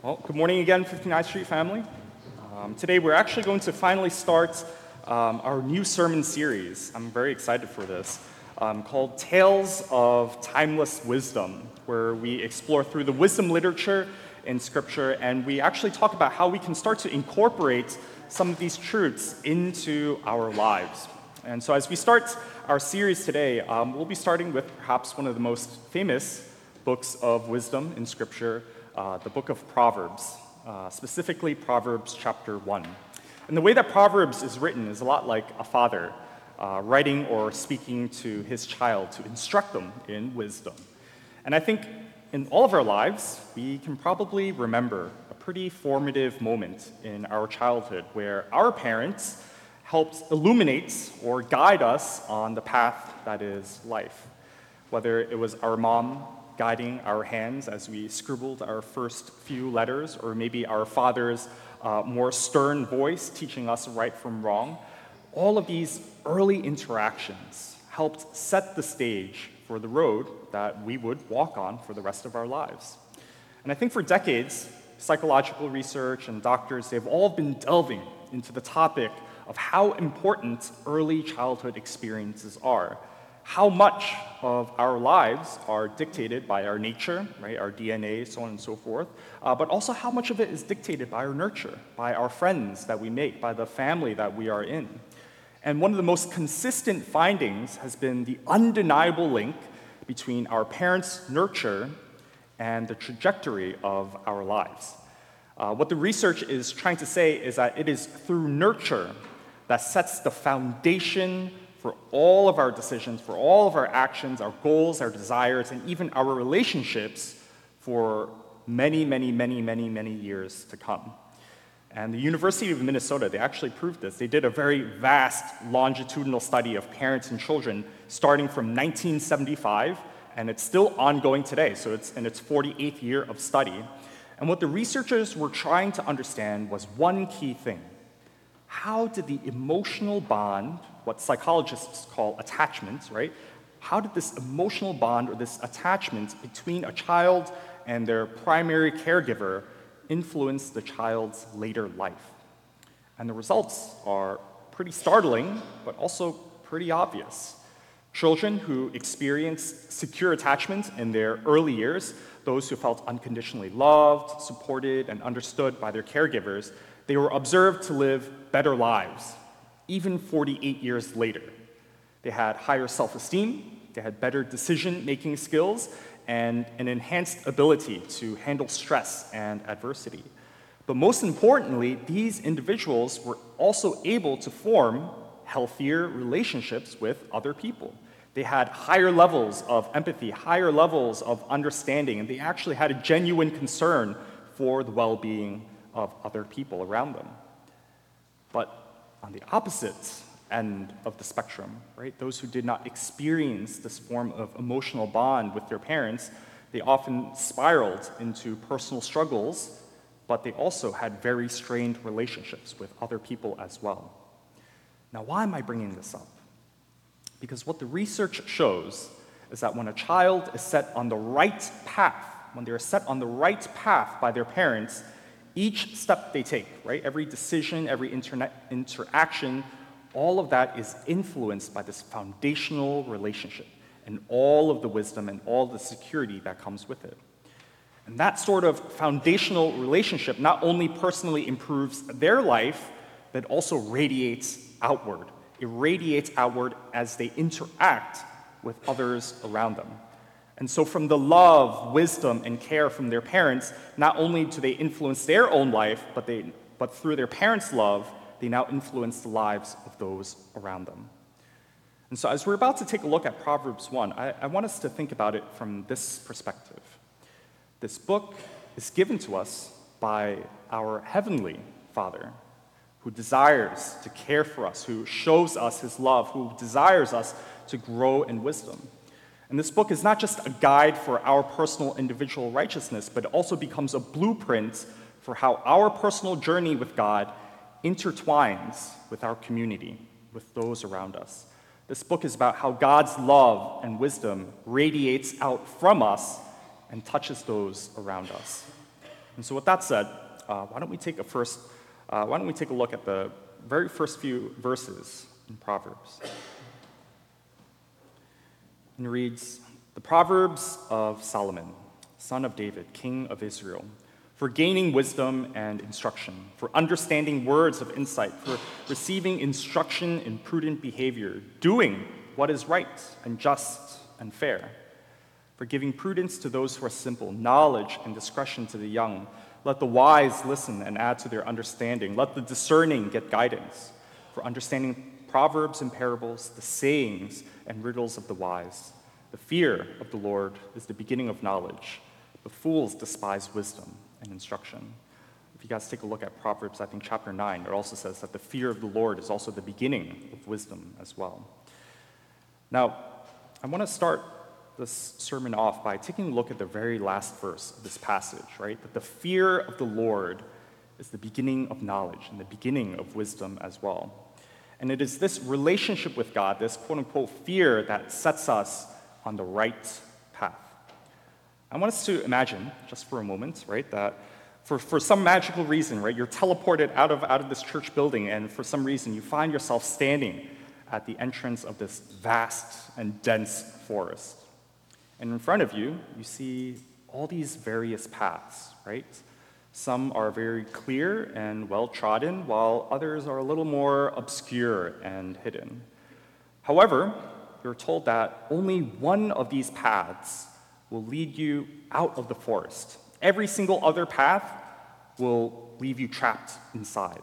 Well, good morning again, 59th Street family. Um, today we're actually going to finally start um, our new sermon series. I'm very excited for this, um, called Tales of Timeless Wisdom, where we explore through the wisdom literature in Scripture and we actually talk about how we can start to incorporate some of these truths into our lives. And so, as we start our series today, um, we'll be starting with perhaps one of the most famous books of wisdom in Scripture uh, the book of Proverbs, uh, specifically Proverbs chapter 1. And the way that Proverbs is written is a lot like a father uh, writing or speaking to his child to instruct them in wisdom. And I think in all of our lives, we can probably remember a pretty formative moment in our childhood where our parents helped illuminate or guide us on the path that is life. Whether it was our mom guiding our hands as we scribbled our first few letters, or maybe our father's uh, more stern voice teaching us right from wrong. All of these early interactions helped set the stage for the road that we would walk on for the rest of our lives. And I think for decades, psychological research and doctors, they've all been delving into the topic of how important early childhood experiences are how much of our lives are dictated by our nature, right, our DNA, so on and so forth, uh, but also how much of it is dictated by our nurture, by our friends that we make, by the family that we are in. And one of the most consistent findings has been the undeniable link between our parents' nurture and the trajectory of our lives. Uh, what the research is trying to say is that it is through nurture that sets the foundation for all of our decisions, for all of our actions, our goals, our desires, and even our relationships for many, many, many, many, many years to come. And the University of Minnesota, they actually proved this. They did a very vast longitudinal study of parents and children starting from 1975, and it's still ongoing today, so it's in its 48th year of study. And what the researchers were trying to understand was one key thing how did the emotional bond what psychologists call attachments, right? How did this emotional bond or this attachment between a child and their primary caregiver influence the child's later life? And the results are pretty startling, but also pretty obvious. Children who experienced secure attachment in their early years, those who felt unconditionally loved, supported, and understood by their caregivers, they were observed to live better lives even 48 years later. They had higher self esteem, they had better decision making skills, and an enhanced ability to handle stress and adversity. But most importantly, these individuals were also able to form healthier relationships with other people. They had higher levels of empathy, higher levels of understanding, and they actually had a genuine concern for the well being of other people around them. But on the opposite end of the spectrum, right? Those who did not experience this form of emotional bond with their parents, they often spiraled into personal struggles, but they also had very strained relationships with other people as well. Now, why am I bringing this up? Because what the research shows is that when a child is set on the right path, when they're set on the right path by their parents, each step they take, right? Every decision, every internet interaction, all of that is influenced by this foundational relationship and all of the wisdom and all the security that comes with it. And that sort of foundational relationship not only personally improves their life, but also radiates outward. It radiates outward as they interact with others around them. And so, from the love, wisdom, and care from their parents, not only do they influence their own life, but, they, but through their parents' love, they now influence the lives of those around them. And so, as we're about to take a look at Proverbs 1, I, I want us to think about it from this perspective. This book is given to us by our Heavenly Father, who desires to care for us, who shows us his love, who desires us to grow in wisdom. And this book is not just a guide for our personal individual righteousness, but it also becomes a blueprint for how our personal journey with God intertwines with our community, with those around us. This book is about how God's love and wisdom radiates out from us and touches those around us. And so, with that said, uh, why don't we take a first, uh, why don't we take a look at the very first few verses in Proverbs? And reads, The Proverbs of Solomon, son of David, king of Israel, for gaining wisdom and instruction, for understanding words of insight, for receiving instruction in prudent behavior, doing what is right and just and fair, for giving prudence to those who are simple, knowledge and discretion to the young. Let the wise listen and add to their understanding. Let the discerning get guidance, for understanding proverbs and parables, the sayings and riddles of the wise. The fear of the Lord is the beginning of knowledge. The fools despise wisdom and instruction. If you guys take a look at Proverbs, I think chapter 9, it also says that the fear of the Lord is also the beginning of wisdom as well. Now, I want to start this sermon off by taking a look at the very last verse of this passage, right? That the fear of the Lord is the beginning of knowledge and the beginning of wisdom as well. And it is this relationship with God, this quote unquote fear, that sets us on the right path. I want us to imagine, just for a moment, right, that for, for some magical reason, right, you're teleported out of, out of this church building, and for some reason you find yourself standing at the entrance of this vast and dense forest. And in front of you, you see all these various paths, right? Some are very clear and well trodden, while others are a little more obscure and hidden. However, you're told that only one of these paths will lead you out of the forest. Every single other path will leave you trapped inside.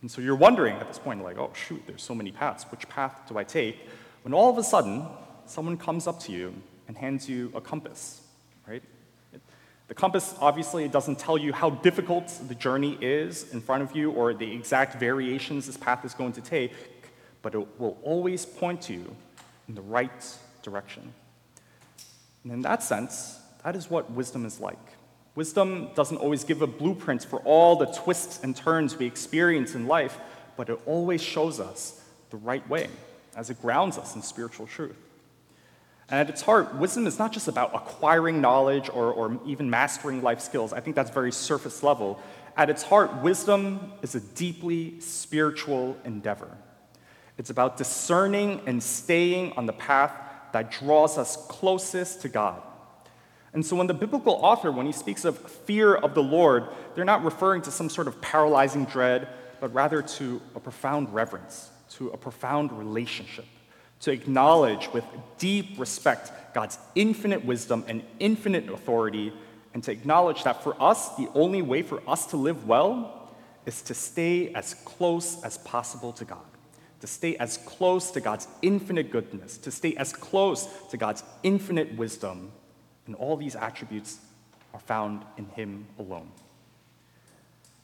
And so you're wondering at this point, like, oh, shoot, there's so many paths. Which path do I take? When all of a sudden, someone comes up to you and hands you a compass? The compass obviously doesn't tell you how difficult the journey is in front of you or the exact variations this path is going to take, but it will always point you in the right direction. And in that sense, that is what wisdom is like. Wisdom doesn't always give a blueprint for all the twists and turns we experience in life, but it always shows us the right way as it grounds us in spiritual truth. And at its heart, wisdom is not just about acquiring knowledge or, or even mastering life skills. I think that's very surface level. At its heart, wisdom is a deeply spiritual endeavor. It's about discerning and staying on the path that draws us closest to God. And so, when the biblical author, when he speaks of fear of the Lord, they're not referring to some sort of paralyzing dread, but rather to a profound reverence, to a profound relationship, to acknowledge with deep respect God's infinite wisdom and infinite authority, and to acknowledge that for us, the only way for us to live well is to stay as close as possible to God to stay as close to God's infinite goodness, to stay as close to God's infinite wisdom. And all these attributes are found in Him alone.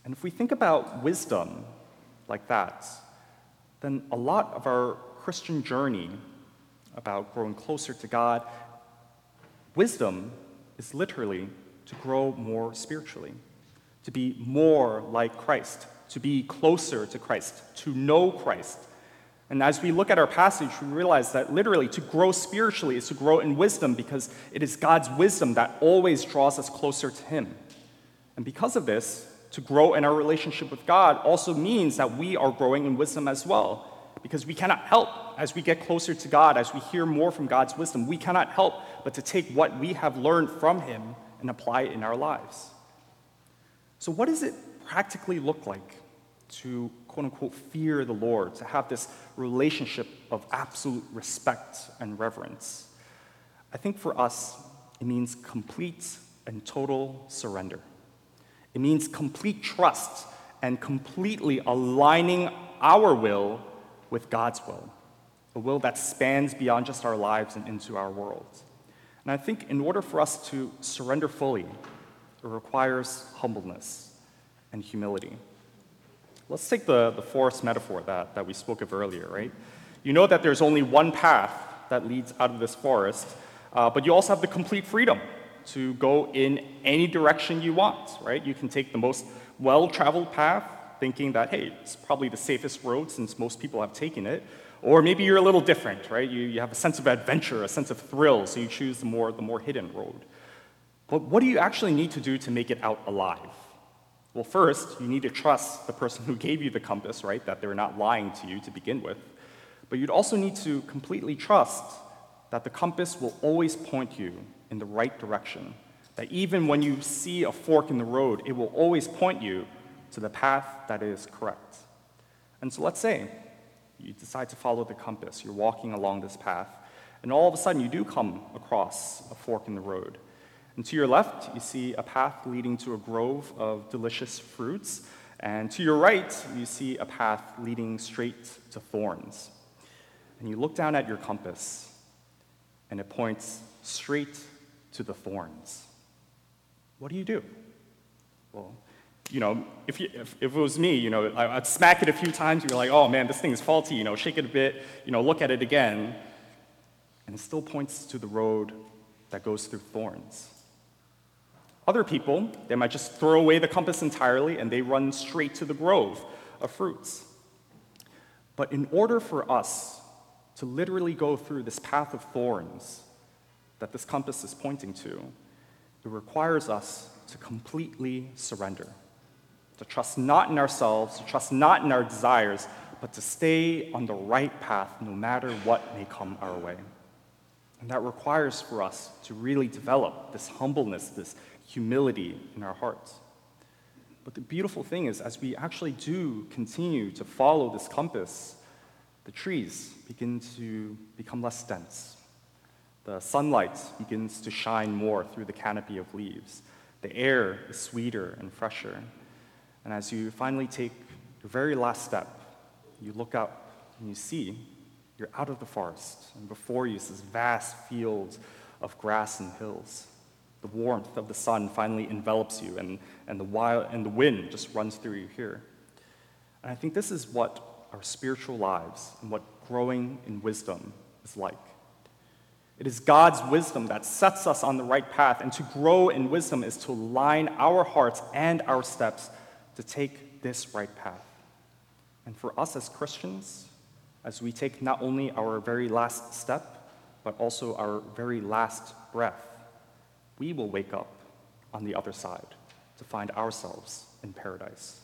And if we think about wisdom like that, then a lot of our Christian journey about growing closer to God, wisdom is literally to grow more spiritually, to be more like Christ, to be closer to Christ, to know Christ, and as we look at our passage, we realize that literally to grow spiritually is to grow in wisdom because it is God's wisdom that always draws us closer to Him. And because of this, to grow in our relationship with God also means that we are growing in wisdom as well. Because we cannot help, as we get closer to God, as we hear more from God's wisdom, we cannot help but to take what we have learned from Him and apply it in our lives. So, what does it practically look like to quote unquote fear the Lord, to have this relationship of absolute respect and reverence. I think for us, it means complete and total surrender. It means complete trust and completely aligning our will with God's will, a will that spans beyond just our lives and into our world. And I think in order for us to surrender fully, it requires humbleness and humility. Let's take the, the forest metaphor that, that we spoke of earlier, right? You know that there's only one path that leads out of this forest, uh, but you also have the complete freedom to go in any direction you want, right? You can take the most well traveled path, thinking that, hey, it's probably the safest road since most people have taken it. Or maybe you're a little different, right? You, you have a sense of adventure, a sense of thrill, so you choose the more, the more hidden road. But what do you actually need to do to make it out alive? Well, first, you need to trust the person who gave you the compass, right? That they're not lying to you to begin with. But you'd also need to completely trust that the compass will always point you in the right direction. That even when you see a fork in the road, it will always point you to the path that is correct. And so let's say you decide to follow the compass, you're walking along this path, and all of a sudden you do come across a fork in the road. And to your left, you see a path leading to a grove of delicious fruits. And to your right, you see a path leading straight to thorns. And you look down at your compass, and it points straight to the thorns. What do you do? Well, you know, if, you, if, if, it was me, you know, I, would smack it a few times, you're like, oh man, this thing is faulty, you know, shake it a bit, you know, look at it again, and it still points to the road that goes through thorns. Other people, they might just throw away the compass entirely and they run straight to the grove of fruits. But in order for us to literally go through this path of thorns that this compass is pointing to, it requires us to completely surrender, to trust not in ourselves, to trust not in our desires, but to stay on the right path no matter what may come our way. And that requires for us to really develop this humbleness, this humility in our hearts. But the beautiful thing is, as we actually do continue to follow this compass, the trees begin to become less dense. The sunlight begins to shine more through the canopy of leaves. The air is sweeter and fresher. And as you finally take your very last step, you look up and you see you're out of the forest, and before you is this vast field of grass and hills. The warmth of the sun finally envelops you, and, and, the, wild, and the wind just runs through you here. And I think this is what our spiritual lives and what growing in wisdom is like. It is God's wisdom that sets us on the right path, and to grow in wisdom is to align our hearts and our steps to take this right path. And for us as Christians, as we take not only our very last step, but also our very last breath, we will wake up on the other side to find ourselves in paradise.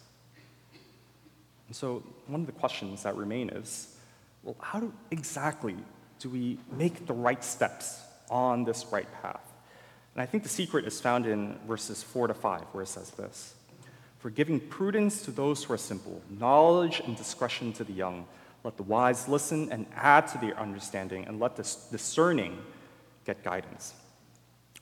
And so, one of the questions that remain is well, how do, exactly do we make the right steps on this right path? And I think the secret is found in verses 4 to 5, where it says this For giving prudence to those who are simple, knowledge and discretion to the young, let the wise listen and add to their understanding, and let the discerning get guidance.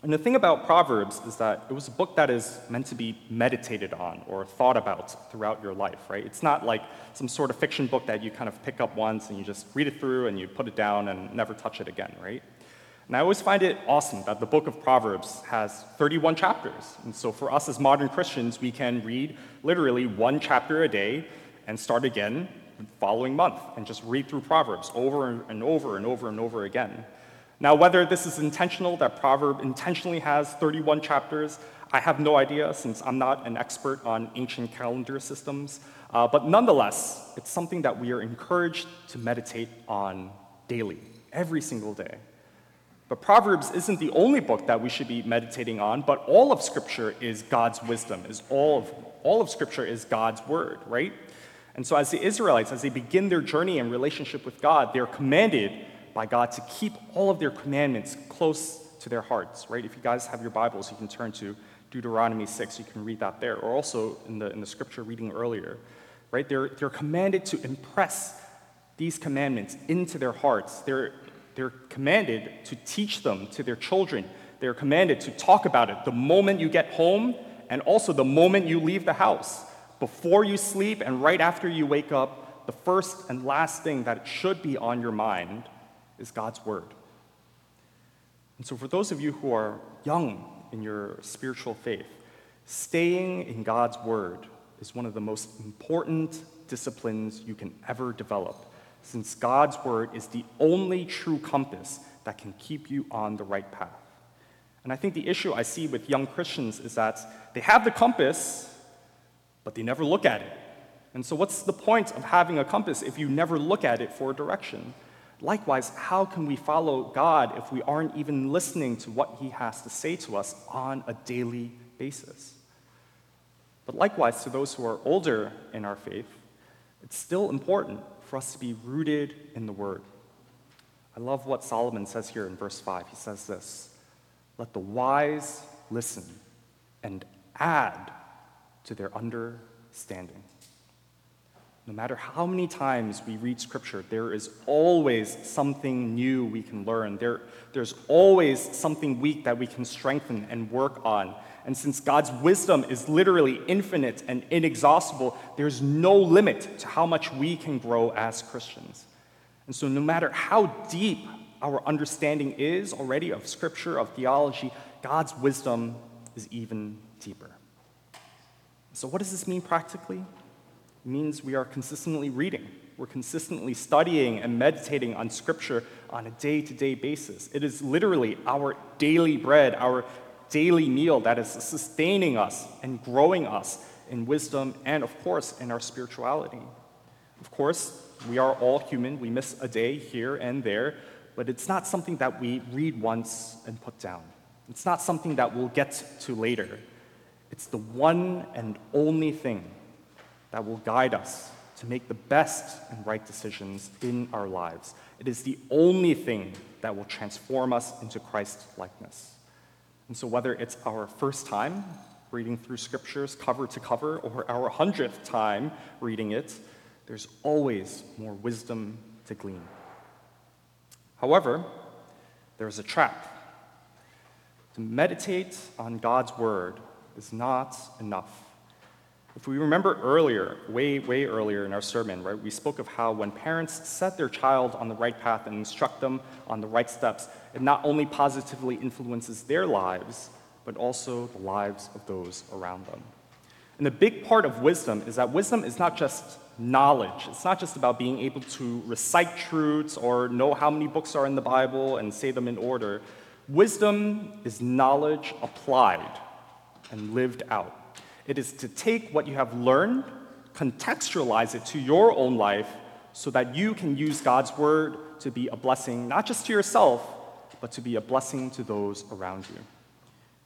And the thing about Proverbs is that it was a book that is meant to be meditated on or thought about throughout your life, right? It's not like some sort of fiction book that you kind of pick up once and you just read it through and you put it down and never touch it again, right? And I always find it awesome that the book of Proverbs has 31 chapters. And so for us as modern Christians, we can read literally one chapter a day and start again the following month and just read through Proverbs over and over and over and over again. Now, whether this is intentional, that proverb intentionally has 31 chapters, I have no idea since I'm not an expert on ancient calendar systems. Uh, but nonetheless, it's something that we are encouraged to meditate on daily, every single day. But Proverbs isn't the only book that we should be meditating on, but all of Scripture is God's wisdom, is all of, all of Scripture is God's word, right? And so as the Israelites, as they begin their journey in relationship with God, they're commanded by God to keep all of their commandments close to their hearts, right? If you guys have your Bibles, you can turn to Deuteronomy 6, you can read that there, or also in the, in the scripture reading earlier, right? They're, they're commanded to impress these commandments into their hearts. They're, they're commanded to teach them to their children. They're commanded to talk about it the moment you get home and also the moment you leave the house. Before you sleep and right after you wake up, the first and last thing that should be on your mind is God's Word. And so, for those of you who are young in your spiritual faith, staying in God's Word is one of the most important disciplines you can ever develop, since God's Word is the only true compass that can keep you on the right path. And I think the issue I see with young Christians is that they have the compass, but they never look at it. And so, what's the point of having a compass if you never look at it for a direction? Likewise, how can we follow God if we aren't even listening to what He has to say to us on a daily basis? But likewise, to those who are older in our faith, it's still important for us to be rooted in the Word. I love what Solomon says here in verse 5. He says this Let the wise listen and add to their understanding. No matter how many times we read Scripture, there is always something new we can learn. There, there's always something weak that we can strengthen and work on. And since God's wisdom is literally infinite and inexhaustible, there's no limit to how much we can grow as Christians. And so, no matter how deep our understanding is already of Scripture, of theology, God's wisdom is even deeper. So, what does this mean practically? It means we are consistently reading. We're consistently studying and meditating on Scripture on a day to day basis. It is literally our daily bread, our daily meal that is sustaining us and growing us in wisdom and, of course, in our spirituality. Of course, we are all human. We miss a day here and there, but it's not something that we read once and put down. It's not something that we'll get to later. It's the one and only thing that will guide us to make the best and right decisions in our lives. It is the only thing that will transform us into Christ likeness. And so, whether it's our first time reading through scriptures cover to cover or our hundredth time reading it, there's always more wisdom to glean. However, there's a trap. To meditate on God's word is not enough. If we remember earlier, way, way earlier in our sermon, right, we spoke of how when parents set their child on the right path and instruct them on the right steps, it not only positively influences their lives, but also the lives of those around them. And the big part of wisdom is that wisdom is not just knowledge. It's not just about being able to recite truths or know how many books are in the Bible and say them in order. Wisdom is knowledge applied and lived out. It is to take what you have learned, contextualize it to your own life, so that you can use God's word to be a blessing, not just to yourself, but to be a blessing to those around you.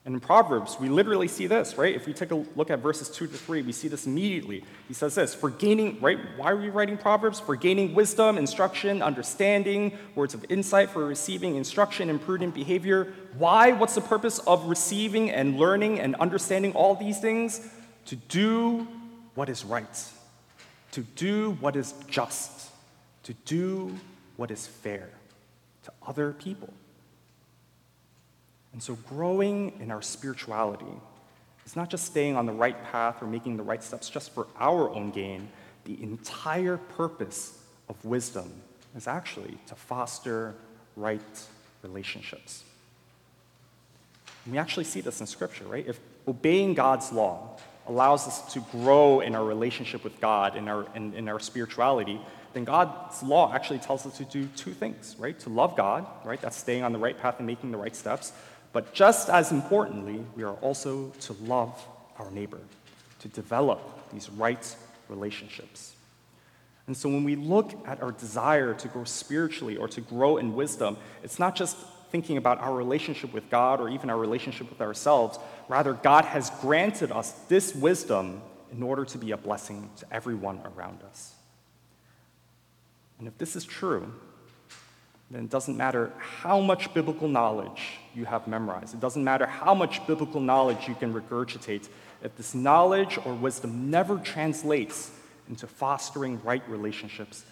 And in Proverbs, we literally see this, right? If we take a look at verses 2 to 3, we see this immediately. He says this For gaining, right? Why are we writing Proverbs? For gaining wisdom, instruction, understanding, words of insight, for receiving instruction and prudent behavior. Why? What's the purpose of receiving and learning and understanding all these things? To do what is right, to do what is just, to do what is fair to other people. And so, growing in our spirituality is not just staying on the right path or making the right steps just for our own gain. The entire purpose of wisdom is actually to foster right relationships. And we actually see this in Scripture, right? If obeying God's law allows us to grow in our relationship with God, in our, in, in our spirituality, then God's law actually tells us to do two things, right? To love God, right? That's staying on the right path and making the right steps, but just as importantly, we are also to love our neighbor, to develop these right relationships. And so when we look at our desire to grow spiritually or to grow in wisdom, it's not just thinking about our relationship with God or even our relationship with ourselves. Rather, God has granted us this wisdom in order to be a blessing to everyone around us. And if this is true, then it doesn't matter how much biblical knowledge you have memorized. It doesn't matter how much biblical knowledge you can regurgitate. If this knowledge or wisdom never translates into fostering right relationships,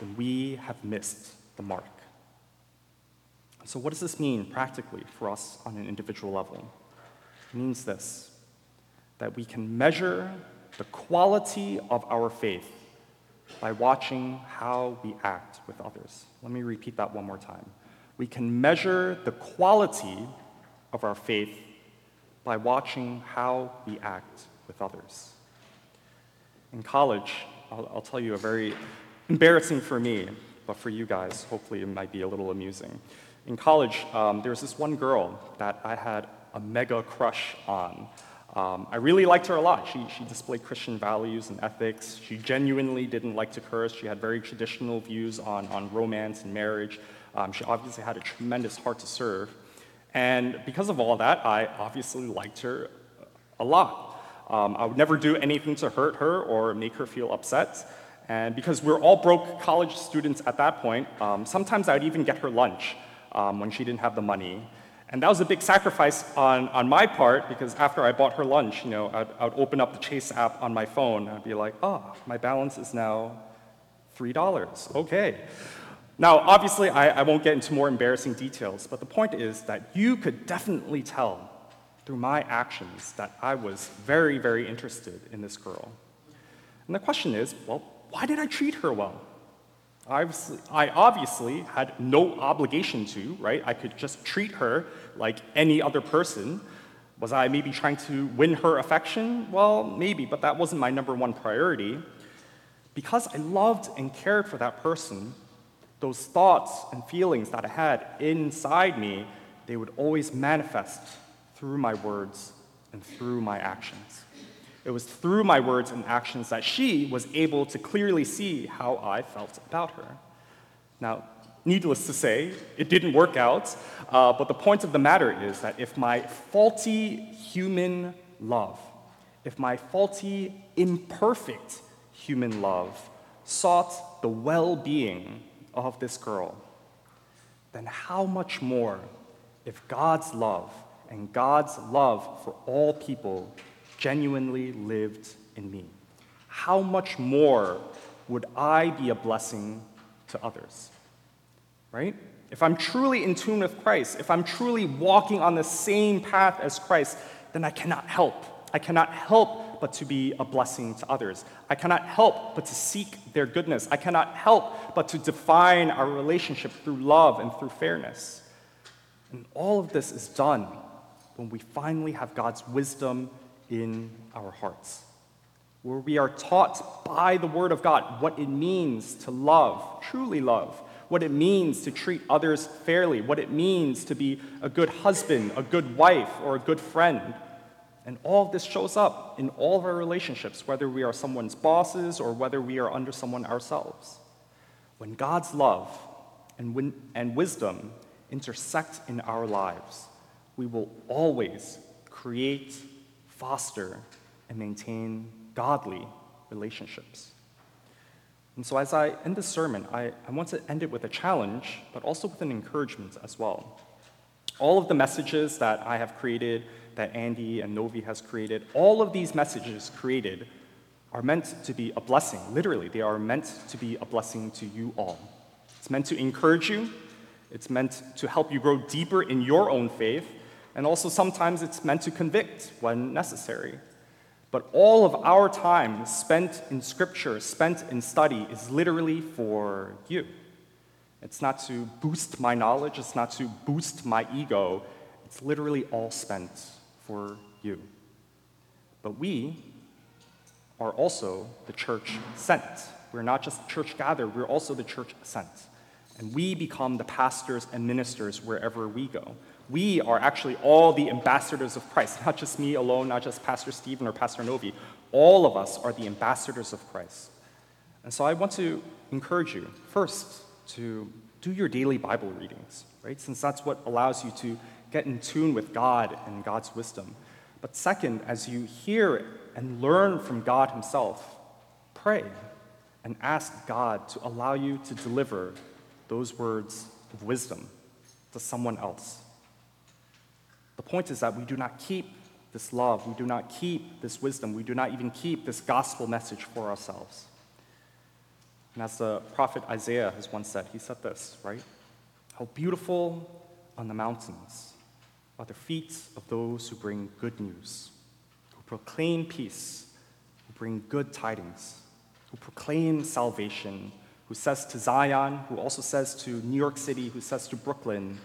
then we have missed the mark. So, what does this mean practically for us on an individual level? It means this that we can measure the quality of our faith by watching how we act with others. Let me repeat that one more time. We can measure the quality of our faith by watching how we act with others. In college, I'll, I'll tell you a very embarrassing for me, but for you guys, hopefully it might be a little amusing. In college, um, there was this one girl that I had a mega crush on. Um, I really liked her a lot. She, she displayed Christian values and ethics. She genuinely didn't like to curse. She had very traditional views on, on romance and marriage. Um, she obviously had a tremendous heart to serve. And because of all that, I obviously liked her a lot. Um, I would never do anything to hurt her or make her feel upset. And because we're all broke college students at that point, um, sometimes I'd even get her lunch um, when she didn't have the money. And that was a big sacrifice on, on my part because after I bought her lunch, you know, I'd, I'd open up the Chase app on my phone and I'd be like, oh, my balance is now $3. Okay. Now, obviously, I, I won't get into more embarrassing details, but the point is that you could definitely tell through my actions that I was very, very interested in this girl. And the question is well, why did I treat her well? Obviously, I obviously had no obligation to, right? I could just treat her like any other person. Was I maybe trying to win her affection? Well, maybe, but that wasn't my number one priority. Because I loved and cared for that person, those thoughts and feelings that I had inside me, they would always manifest through my words and through my actions. It was through my words and actions that she was able to clearly see how I felt about her. Now, needless to say, it didn't work out, uh, but the point of the matter is that if my faulty human love, if my faulty, imperfect human love sought the well being of this girl, then how much more if God's love and God's love for all people genuinely lived in me? How much more would I be a blessing to others? Right? If I'm truly in tune with Christ, if I'm truly walking on the same path as Christ, then I cannot help. I cannot help but to be a blessing to others. I cannot help but to seek their goodness. I cannot help but to define our relationship through love and through fairness. And all of this is done when we finally have God's wisdom in our hearts, where we are taught by the Word of God what it means to love, truly love, what it means to treat others fairly, what it means to be a good husband, a good wife, or a good friend. And all of this shows up in all of our relationships, whether we are someone's bosses or whether we are under someone ourselves. When God's love and, win- and wisdom intersect in our lives, we will always create, foster, and maintain godly relationships. And so, as I end this sermon, I, I want to end it with a challenge, but also with an encouragement as well. All of the messages that I have created, that Andy and Novi has created, all of these messages created are meant to be a blessing. Literally, they are meant to be a blessing to you all. It's meant to encourage you, it's meant to help you grow deeper in your own faith, and also sometimes it's meant to convict when necessary. But all of our time spent in scripture, spent in study, is literally for you. It's not to boost my knowledge, it's not to boost my ego. It's literally all spent for you. But we are also the church sent. We're not just church gathered, we're also the church sent. And we become the pastors and ministers wherever we go we are actually all the ambassadors of Christ, not just me alone, not just Pastor Stephen or Pastor Novi. All of us are the ambassadors of Christ. And so I want to encourage you, first, to do your daily Bible readings, right? Since that's what allows you to get in tune with God and God's wisdom. But second, as you hear and learn from God Himself, pray and ask God to allow you to deliver those words of wisdom to someone else. The point is that we do not keep this love, we do not keep this wisdom, we do not even keep this gospel message for ourselves. And as the prophet Isaiah has once said, he said this, right? How beautiful on the mountains are the feet of those who bring good news, who proclaim peace, who bring good tidings, who proclaim salvation, who says to Zion, who also says to New York City, who says to Brooklyn,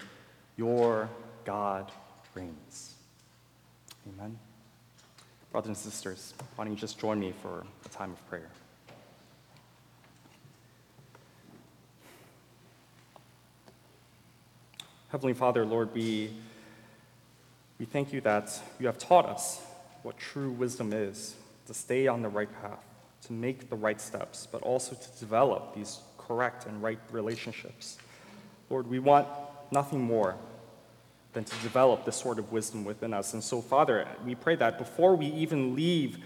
Your God reigns. Amen. Brothers and sisters, why don't you just join me for a time of prayer? Heavenly Father, Lord, we, we thank you that you have taught us what true wisdom is, to stay on the right path, to make the right steps, but also to develop these correct and right relationships. Lord, we want nothing more than to develop this sort of wisdom within us. And so, Father, we pray that before we even leave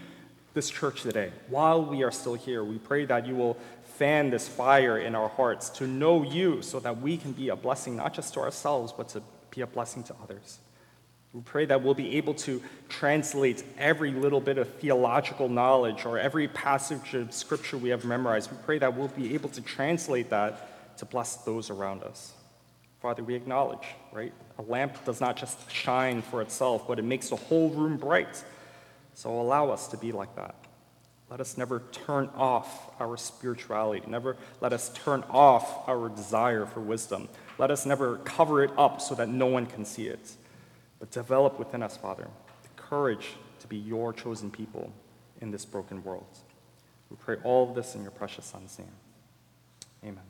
this church today, while we are still here, we pray that you will fan this fire in our hearts to know you so that we can be a blessing not just to ourselves, but to be a blessing to others. We pray that we'll be able to translate every little bit of theological knowledge or every passage of scripture we have memorized. We pray that we'll be able to translate that to bless those around us. Father, we acknowledge, right? A lamp does not just shine for itself, but it makes the whole room bright. So allow us to be like that. Let us never turn off our spirituality. Never let us turn off our desire for wisdom. Let us never cover it up so that no one can see it. But develop within us, Father, the courage to be your chosen people in this broken world. We pray all of this in your precious Son's name. Amen.